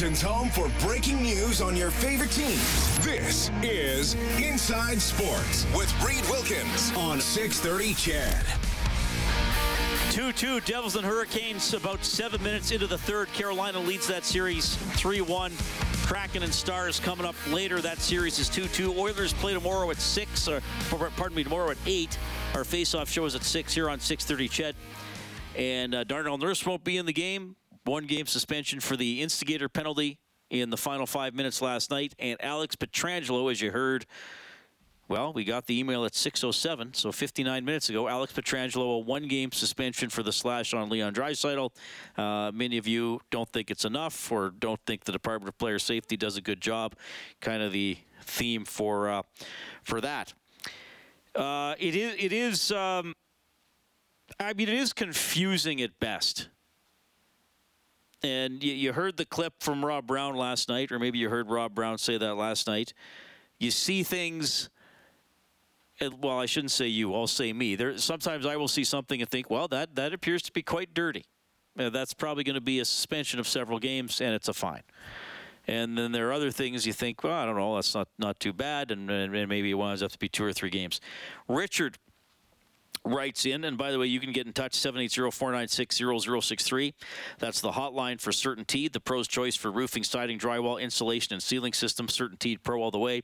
Edmonton's home for breaking news on your favorite teams. This is Inside Sports with Reed Wilkins on 630 CHED. 2-2 Devils and Hurricanes about seven minutes into the third. Carolina leads that series 3-1. Kraken and Stars coming up later. That series is 2-2. Oilers play tomorrow at 6, or pardon me, tomorrow at 8. Our face-off show is at 6 here on 630 CHED. And uh, Darnell Nurse won't be in the game. One game suspension for the instigator penalty in the final five minutes last night. And Alex Pietrangelo, as you heard, well, we got the email at 6.07, so 59 minutes ago. Alex Pietrangelo, a one-game suspension for the slash on Leon Draisaitl. Uh, many of you don't think it's enough or don't think the Department of Player Safety does a good job. Kind of the theme for uh, for that. Uh, it is. It is. Um, I mean, it is confusing at best. And you, you heard the clip from Rob Brown last night, or maybe you heard Rob Brown say that last night. You see things. Well, I shouldn't say you. I'll say me. There. Sometimes I will see something and think, well, that that appears to be quite dirty. Uh, that's probably going to be a suspension of several games, and it's a fine. And then there are other things you think, well, I don't know, that's not, not too bad, and, and maybe it winds up to be two or three games. Richard writes in. And by the way, you can get in touch 780-496-0063. That's the hotline for CertainTeed, the pro's choice for roofing, siding, drywall, insulation, and ceiling systems. CertainTeed Pro all the way.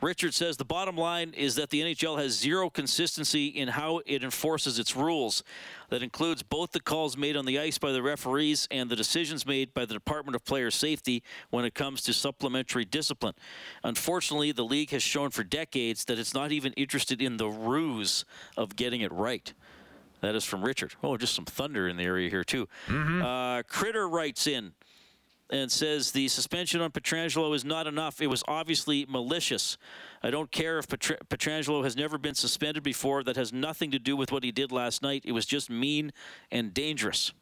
Richard says the bottom line is that the NHL has zero consistency in how it enforces its rules. That includes both the calls made on the ice by the referees and the decisions made by the Department of Player Safety when it comes to supplementary discipline. Unfortunately, the league has shown for decades that it's not even interested in the ruse of getting it right. That is from Richard. Oh, just some thunder in the area here, too. Mm-hmm. Uh, Critter writes in and says the suspension on Pietrangelo is not enough. It was obviously malicious. I don't care if Petr- Pietrangelo has never been suspended before. That has nothing to do with what he did last night. It was just mean and dangerous.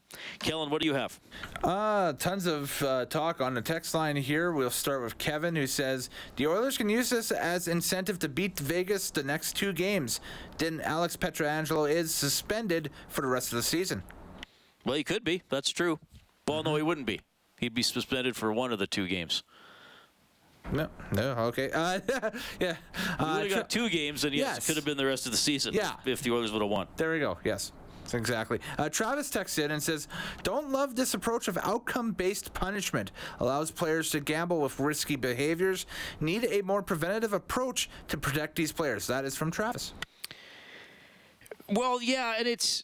Kellen, what do you have? Uh, tons of uh, talk on the text line here. We'll start with Kevin, who says the Oilers can use this as incentive to beat Vegas the next two games. Didn't Alex Pietrangelo is suspended for the rest of the season? Well, he could be. That's true. Well, mm-hmm. no, he wouldn't be. He'd be suspended for one of the two games. No, no, okay. Uh, yeah. Uh, we got two games, and yes, yes, it could have been the rest of the season yeah. if the Oilers would have won. There we go. Yes. Exactly. Uh, Travis texts in and says, Don't love this approach of outcome based punishment. Allows players to gamble with risky behaviors. Need a more preventative approach to protect these players. That is from Travis. Well, yeah, and it's.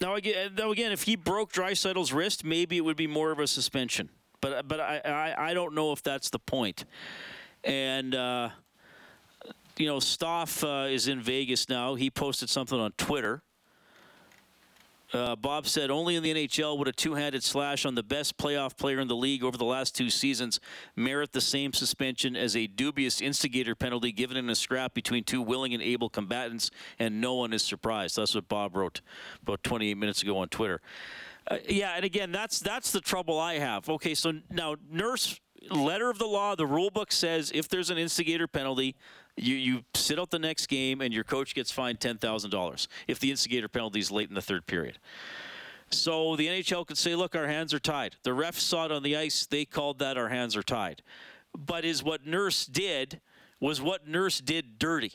Now again, now again, if he broke Draisaitl's wrist, maybe it would be more of a suspension. But but I I, I don't know if that's the point. And uh, you know, Stoff uh, is in Vegas now. He posted something on Twitter. Uh, Bob said only in the NHL would a two-handed slash on the best playoff player in the league over the last two seasons merit the same suspension as a dubious instigator penalty given in a scrap between two willing and able combatants, and no one is surprised. That's what Bob wrote about 28 minutes ago on Twitter. Uh, yeah, and again, that's that's the trouble I have. Okay, so now Nurse letter of the law, the rule book says if there's an instigator penalty, you, you sit out the next game and your coach gets fined $10,000 if the instigator penalty is late in the third period. So the NHL could say, look, our hands are tied. The refs saw it on the ice. They called that our hands are tied. But is what Nurse did was what Nurse did dirty.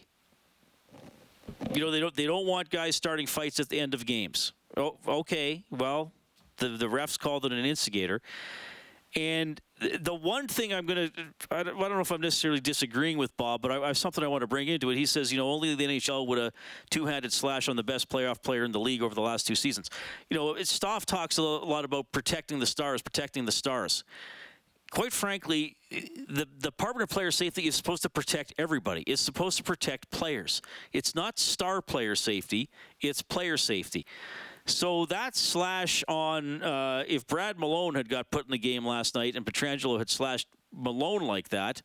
You know, they don't they don't want guys starting fights at the end of games. Oh, okay. Well, the the refs called it an instigator. And the one thing I'm going to, I don't know if I'm necessarily disagreeing with Bob, but I, I have something I want to bring into it. He says, you know, only the NHL would a two-handed slash on the best playoff player in the league over the last two seasons. You know, Stoff talks a lot about protecting the stars, protecting the stars. Quite frankly, the, the Department of Player Safety is supposed to protect everybody. It's supposed to protect players. It's not star player safety, it's player safety. So that slash on uh, if Brad Malone had got put in the game last night and Pietrangelo had slashed Malone like that,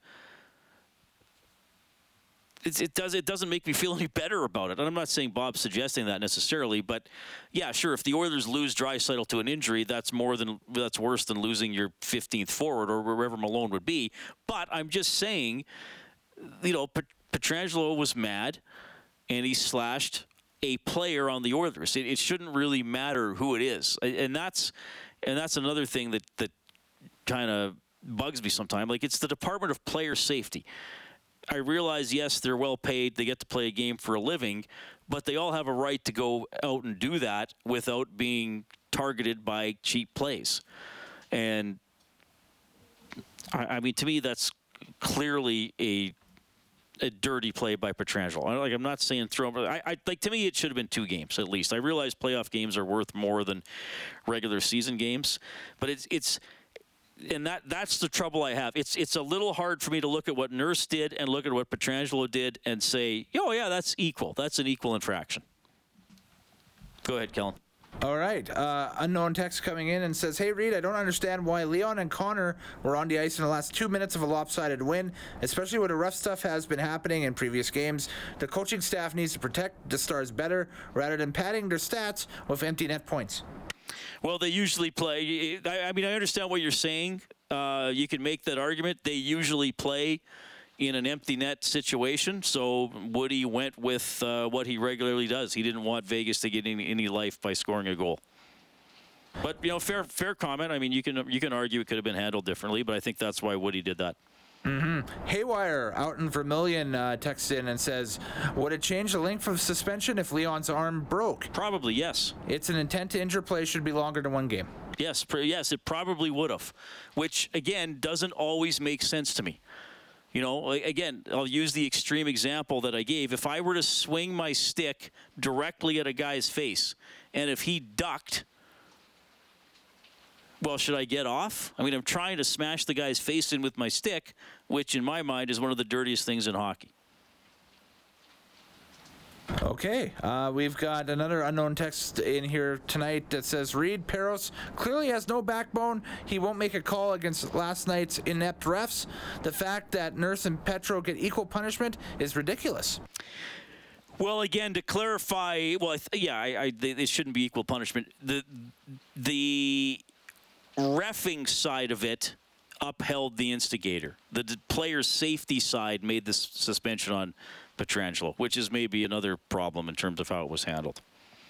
it, it, does it doesn't make me feel any better about it. And I'm not saying Bob's suggesting that necessarily, but yeah, sure. If the Oilers lose Draisaitl to an injury, that's more than that's worse than losing your 15th forward or wherever Malone would be. But I'm just saying, you know, Pietrangelo was mad, and he slashed a player on the Oilers. It, it shouldn't really matter who it is, and that's and that's another thing that that kind of bugs me sometimes. Like it's the Department of Player Safety. I realize, yes, they're well paid. They get to play a game for a living, but they all have a right to go out and do that without being targeted by cheap plays. And I, I mean, to me, that's clearly a a dirty play by Pietrangelo. I- Like I'm not saying throw, but I, I like to me it should have been two games at least. I realize playoff games are worth more than regular season games, but it's it's and that that's the trouble I have. It's it's a little hard for me to look at what Nurse did and look at what Pietrangelo did and say, oh yeah, that's equal. That's an equal infraction. Go ahead, Kellen. All right. Uh, unknown text coming in and says, Hey, Reed, I don't understand why Leon and Connor were on the ice in the last two minutes of a lopsided win, especially when the rough stuff has been happening in previous games. The coaching staff needs to protect the Stars better rather than padding their stats with empty net points. Well, they usually play. I, I mean, I understand what you're saying. Uh, you can make that argument. They usually play in an empty net situation. So Woody went with uh, what he regularly does. He didn't want Vegas to get any, any life by scoring a goal. But you know, fair fair comment. I mean, you can you can argue it could have been handled differently, but I think that's why Woody did that. Haywire out in Vermilion uh, texts in and says, Would it change the length of suspension if Leon's arm broke? Probably yes. It's an intent to injure play should be longer than one game. Yes, pr- yes, it probably would have, which again doesn't always make sense to me. You know, again, I'll use the extreme example that I gave. If I were to swing my stick directly at a guy's face, and if he ducked, well, should I get off? I mean, I'm trying to smash the guy's face in with my stick, which in my mind is one of the dirtiest things in hockey. Okay, uh, we've got another unknown text in here tonight that says Reed Parros clearly has no backbone. He won't make a call against last night's inept refs. The fact that Nurse and Petro get equal punishment is ridiculous. Well, again, to clarify, well, yeah, I, I, they, they shouldn't be equal punishment. The the refing side of it upheld the instigator. The player's safety side made the suspension on Pietrangelo, which is maybe another problem in terms of how it was handled.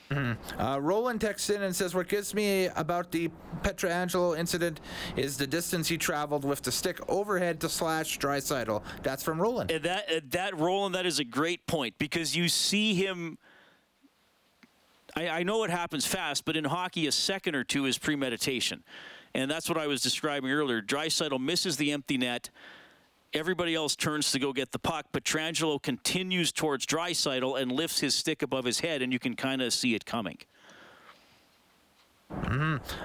Uh, Roland texts in and says, "What gets me about the Pietrangelo incident is the distance he traveled with the stick overhead to slash Draisaitl." That's from Roland. And that uh, that Roland, that is a great point because you see him. I, I know it happens fast, but in hockey, a second or two is premeditation, and that's what I was describing earlier. Draisaitl misses the empty net. Everybody else turns to go get the puck. Pietrangelo continues towards Draisaitl and lifts his stick above his head, and you can kind of see it coming.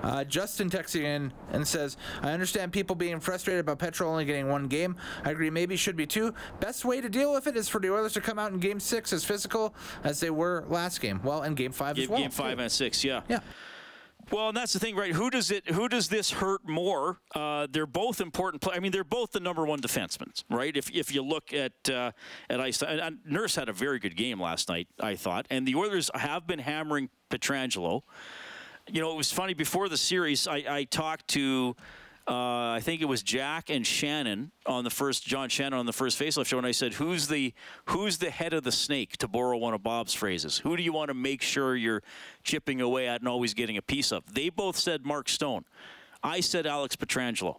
Uh, Justin texting in and says, I understand people being frustrated about Petro only getting one game. I agree, maybe should be two. Best way to deal with it is for the Oilers to come out in game six as physical as they were last game. Well, and game five as Game, well. game five and six, yeah. Yeah. Well, and that's the thing, right? Who does it? Who does this hurt more? Uh, they're both important. Play- I mean, they're both the number one defensemen, right? If if you look at uh, at ice, Nurse had a very good game last night, I thought, and the Oilers have been hammering Pietrangelo. You know, it was funny before the series. I, I talked to. Uh, I think it was Jack and Shannon on the first John Shannon on the first faceoff show, and I said, "Who's the who's the head of the snake?" To borrow one of Bob's phrases, who do you want to make sure you're chipping away at and always getting a piece of? They both said Mark Stone. I said Alex Pietrangelo.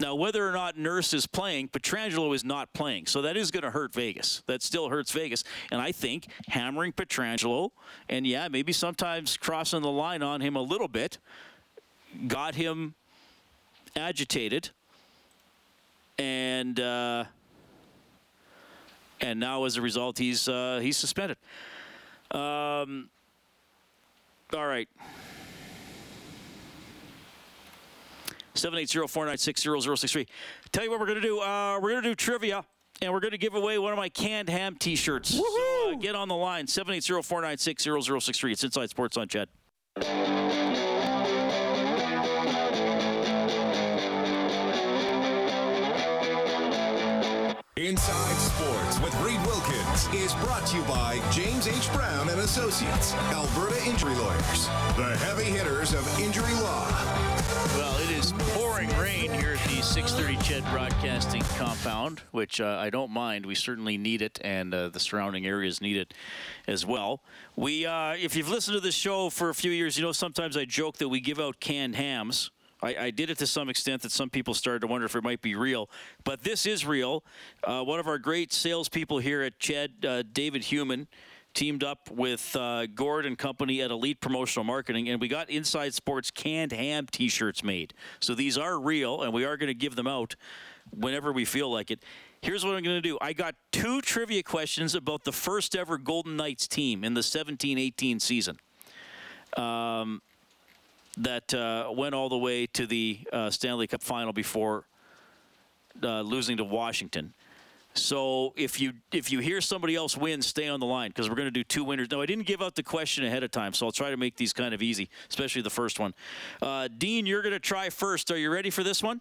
Now, whether or not Nurse is playing, Pietrangelo is not playing, so that is going to hurt Vegas. That still hurts Vegas, and I think hammering Pietrangelo, and yeah, maybe sometimes crossing the line on him a little bit, got him agitated, and uh, and now as a result, he's uh, he's suspended. Um, all right. 780-496-0063. Tell you what we're going to do. Uh, we're going to do trivia, and we're going to give away one of my canned ham T-shirts. So uh, get on the line. 780-496-0063. It's Inside Sports on CHED. Is brought to you by James H. Brown and Associates, Alberta Injury Lawyers, the heavy hitters of injury law. Well, it is pouring rain here at the 630 Ched Broadcasting compound, which uh, I don't mind. We certainly need it, and uh, the surrounding areas need it as well. We, uh, if you've listened to this show for a few years, you know sometimes I joke that we give out canned hams. I, I, did it to some extent that some people started to wonder if it might be real, but this is real. Uh, one of our great salespeople here at Ched, uh, David Human, teamed up with uh, Gord and Company at Elite Promotional Marketing, and we got Inside Sports canned ham T-shirts made. So these are real, and we are going to give them out whenever we feel like it. Here's what I'm going to do. I got two trivia questions about the first ever Golden Knights team in the 17-18 season. Um, that uh, went all the way to the uh, Stanley Cup final before uh, losing to Washington. So if you if you hear somebody else win, stay on the line because we're going to do two winners. No, I didn't give out the question ahead of time, so I'll try to make these kind of easy, especially the first one. Uh, Dean, you're going to try first. Are you ready for this one?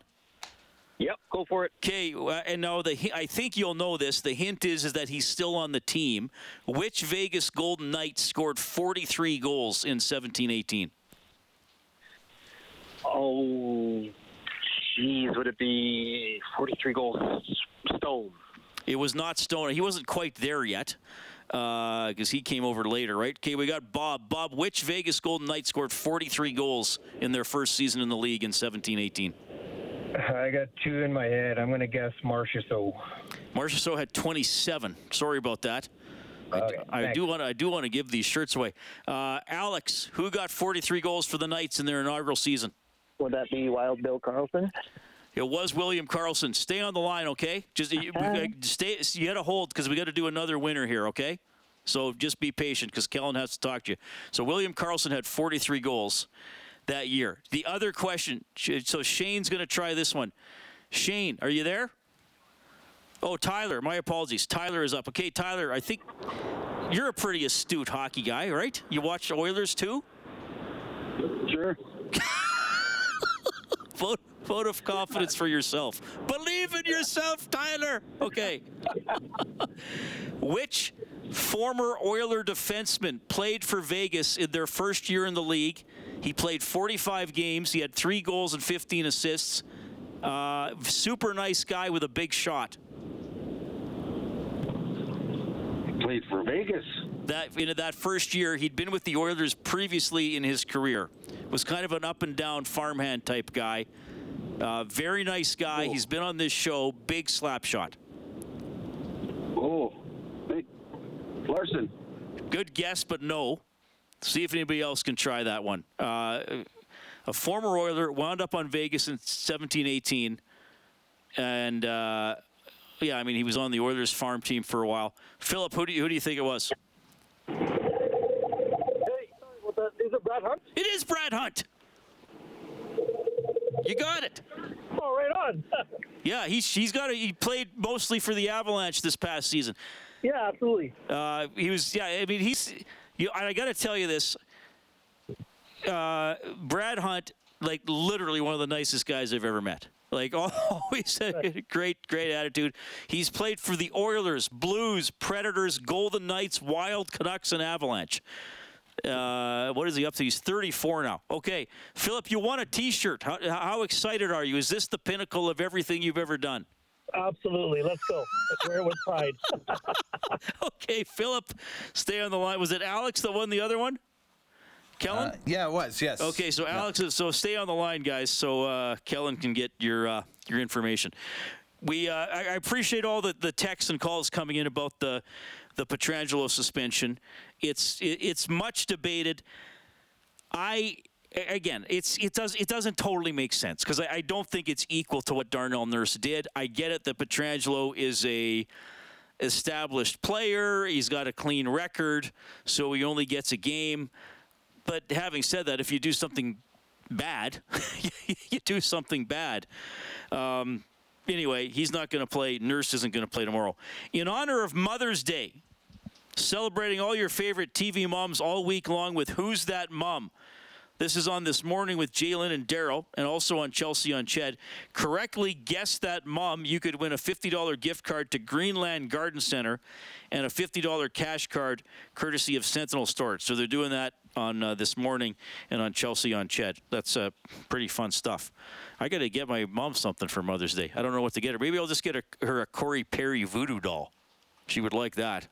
Yep, go for it. Okay, uh, and now the I think you'll know this. The hint is is that he's still on the team. Which Vegas Golden Knights scored 43 goals in 17-18? Oh, jeez, would it be 43 goals? Stone. It was not Stone. He wasn't quite there yet because uh, he came over later, right? Okay, we got Bob. Bob, which Vegas Golden Knights scored 43 goals in their first season in the league in 17-18? I got two in my head. I'm going to guess Marchessault. Marchessault had 27. Sorry about that. Okay, I, I do want to. I do want to give these shirts away. Uh, Alex, who got 43 goals for the Knights in their inaugural season? Would that be Wild Bill Karlsson? It was William Karlsson. Stay on the line, okay? Just you, uh, stay. You got to hold because we got to do another winner here, okay? So just be patient because Kellen has to talk to you. So William Karlsson had 43 goals that year. The other question. So Shane's going to try this one. Shane, are you there? Oh, Tyler. My apologies. Tyler is up. Okay, Tyler. I think you're a pretty astute hockey guy, right? You watch the Oilers too? Sure. vote, vote of confidence for yourself. Believe in yourself, Tyler. Okay. Which former Oiler defenseman played for Vegas in their first year in the league? He played 45 games. He had three goals and 15 assists. Uh, super nice guy with a big shot. He played for Vegas. That in that first year, he'd been with the Oilers previously in his career. Was kind of an up and down farmhand type guy. Uh, very nice guy. Cool. He's been on this show. Big slap shot. Oh, hey, Larson. Good guess, but no. See if anybody else can try that one. Uh, a former Oiler wound up on Vegas in 17-18, and uh, yeah, I mean he was on the Oilers farm team for a while. Philip, who do you, who do you think it was? Hey, sorry about that. Is it Brad Hunt? It is Brad Hunt. You got it. Oh, right on. Yeah, he's he's got a, he played mostly for the Avalanche this past season. yeah, absolutely. Uh, he was yeah. I mean he's you. I got to tell you this. Uh, Brad Hunt, like literally one of the nicest guys I've ever met. Like always a great, great attitude. He's played for the Oilers, Blues, Predators, Golden Knights, Wild, Canucks, and Avalanche. Uh, what is he up to? He's 34 now. Okay, Philip, you won a T-shirt. How, how excited are you? Is this the pinnacle of everything you've ever done? Absolutely. Let's go. Let's wear it with pride. Okay, Philip, stay on the line. Was it Alex that won the other one? Kellen? Uh, yeah, it was. Yes. Okay, so Alex, is so stay on the line, guys, so uh, Kellen can get your uh, your information. We uh, I, I appreciate all the, the texts and calls coming in about the the Pietrangelo suspension. It's it's much debated. I again, it's it does it doesn't totally make sense because I, I don't think it's equal to what Darnell Nurse did. I get it that Pietrangelo is a established player. He's got a clean record, so he only gets a game. But having said that, if you do something bad, you do something bad. Um, anyway, he's not going to play. Nurse isn't going to play tomorrow. In honor of Mother's Day, celebrating all your favorite TV moms all week long with Who's That Mom? This is on this morning with Jalen and Daryl, and also on Chelsea on Ched. Correctly guess that mom, you could win a $50 gift card to Greenland Garden Center and a $50 cash card courtesy of Sentinel Storage. So they're doing that on uh, this morning and on Chelsea on Ched. That's uh, pretty fun stuff. I got to get my mom something for Mother's Day. I don't know what to get her. Maybe I'll just get a, her a Corey Perry voodoo doll. She would like that.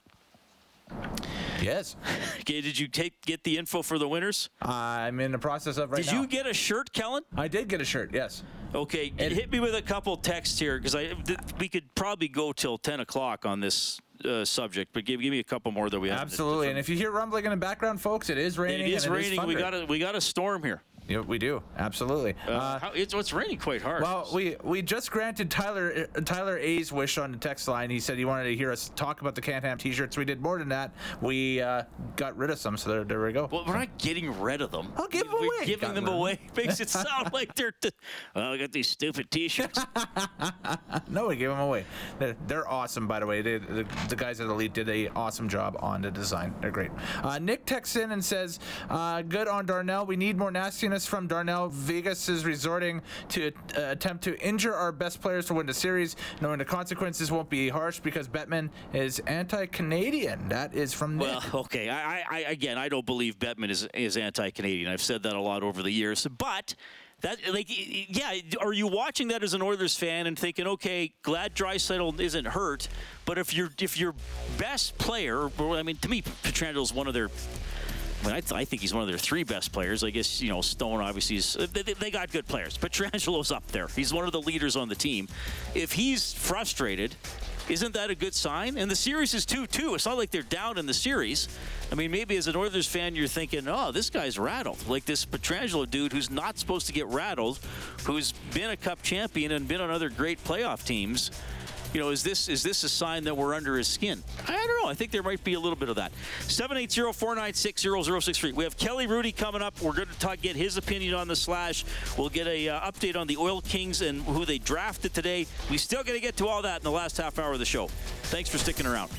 Yes. Okay, did you take get the info for the winners? I'm in the process of right Did now. Did you get a shirt, Kellen? I did get a shirt. Yes. Okay, hit me with a couple texts here because I th- we could probably go till ten o'clock on this uh, subject, but give give me a couple more that we have. Absolutely. And if you hear rumbling in the background, folks, it is raining. it is and raining. we got a we got a storm here. Yeah, we do. Absolutely. Uh, how, it's, it's raining quite hard. Well, we we just granted Tyler uh, Tyler A's wish on the text line. He said he wanted to hear us talk about the Can't T-shirts. We did more than that. We uh, got rid of some, so there, there we go. Well, we're not getting rid of them. I'll give 'em We're away. Giving Got them rid away makes it sound like they're. T- oh, I got these stupid T-shirts. No, we gave them away. They're, they're awesome, by the way. They, the, the guys at Elite did a awesome job on the design. They're great. Uh, Nick texts in and says, uh, "Good on Darnell. We need more nastiness from Darnell. Vegas is resorting to uh, attempt to injure our best players to win the series, knowing the consequences won't be harsh because Bettman is anti-Canadian." That is from Nick. Well, okay. I, I, again, I don't believe Bettman is is anti-Canadian. I've said that a lot over the years, but. That like yeah, are you watching that as an Oilers fan and thinking, okay, glad Draisaitl isn't hurt, but if your if your best player, I mean, to me, Pietrangelo is one of their. I, mean, I, th- I think he's one of their three best players. I guess you know Stone obviously is. Uh, they, they- they got good players, Pietrangelo's up there. He's one of the leaders on the team. If he's frustrated, isn't that a good sign? And the series is 2 2. It's not like they're down in the series. I mean, maybe as an Oilers fan, you're thinking, oh, this guy's rattled. Like this Pietrangelo dude who's not supposed to get rattled, who's been a cup champion and been on other great playoff teams. You know, is this is this a sign that we're under his skin? I don't know. I think there might be a little bit of that. 780-496-0063. We have Kelly Rudy coming up. We're going to talk, get his opinion on the slash. We'll get a uh, update on the Oil Kings and who they drafted today. We still got to get to all that in the last half hour of the show. Thanks for sticking around.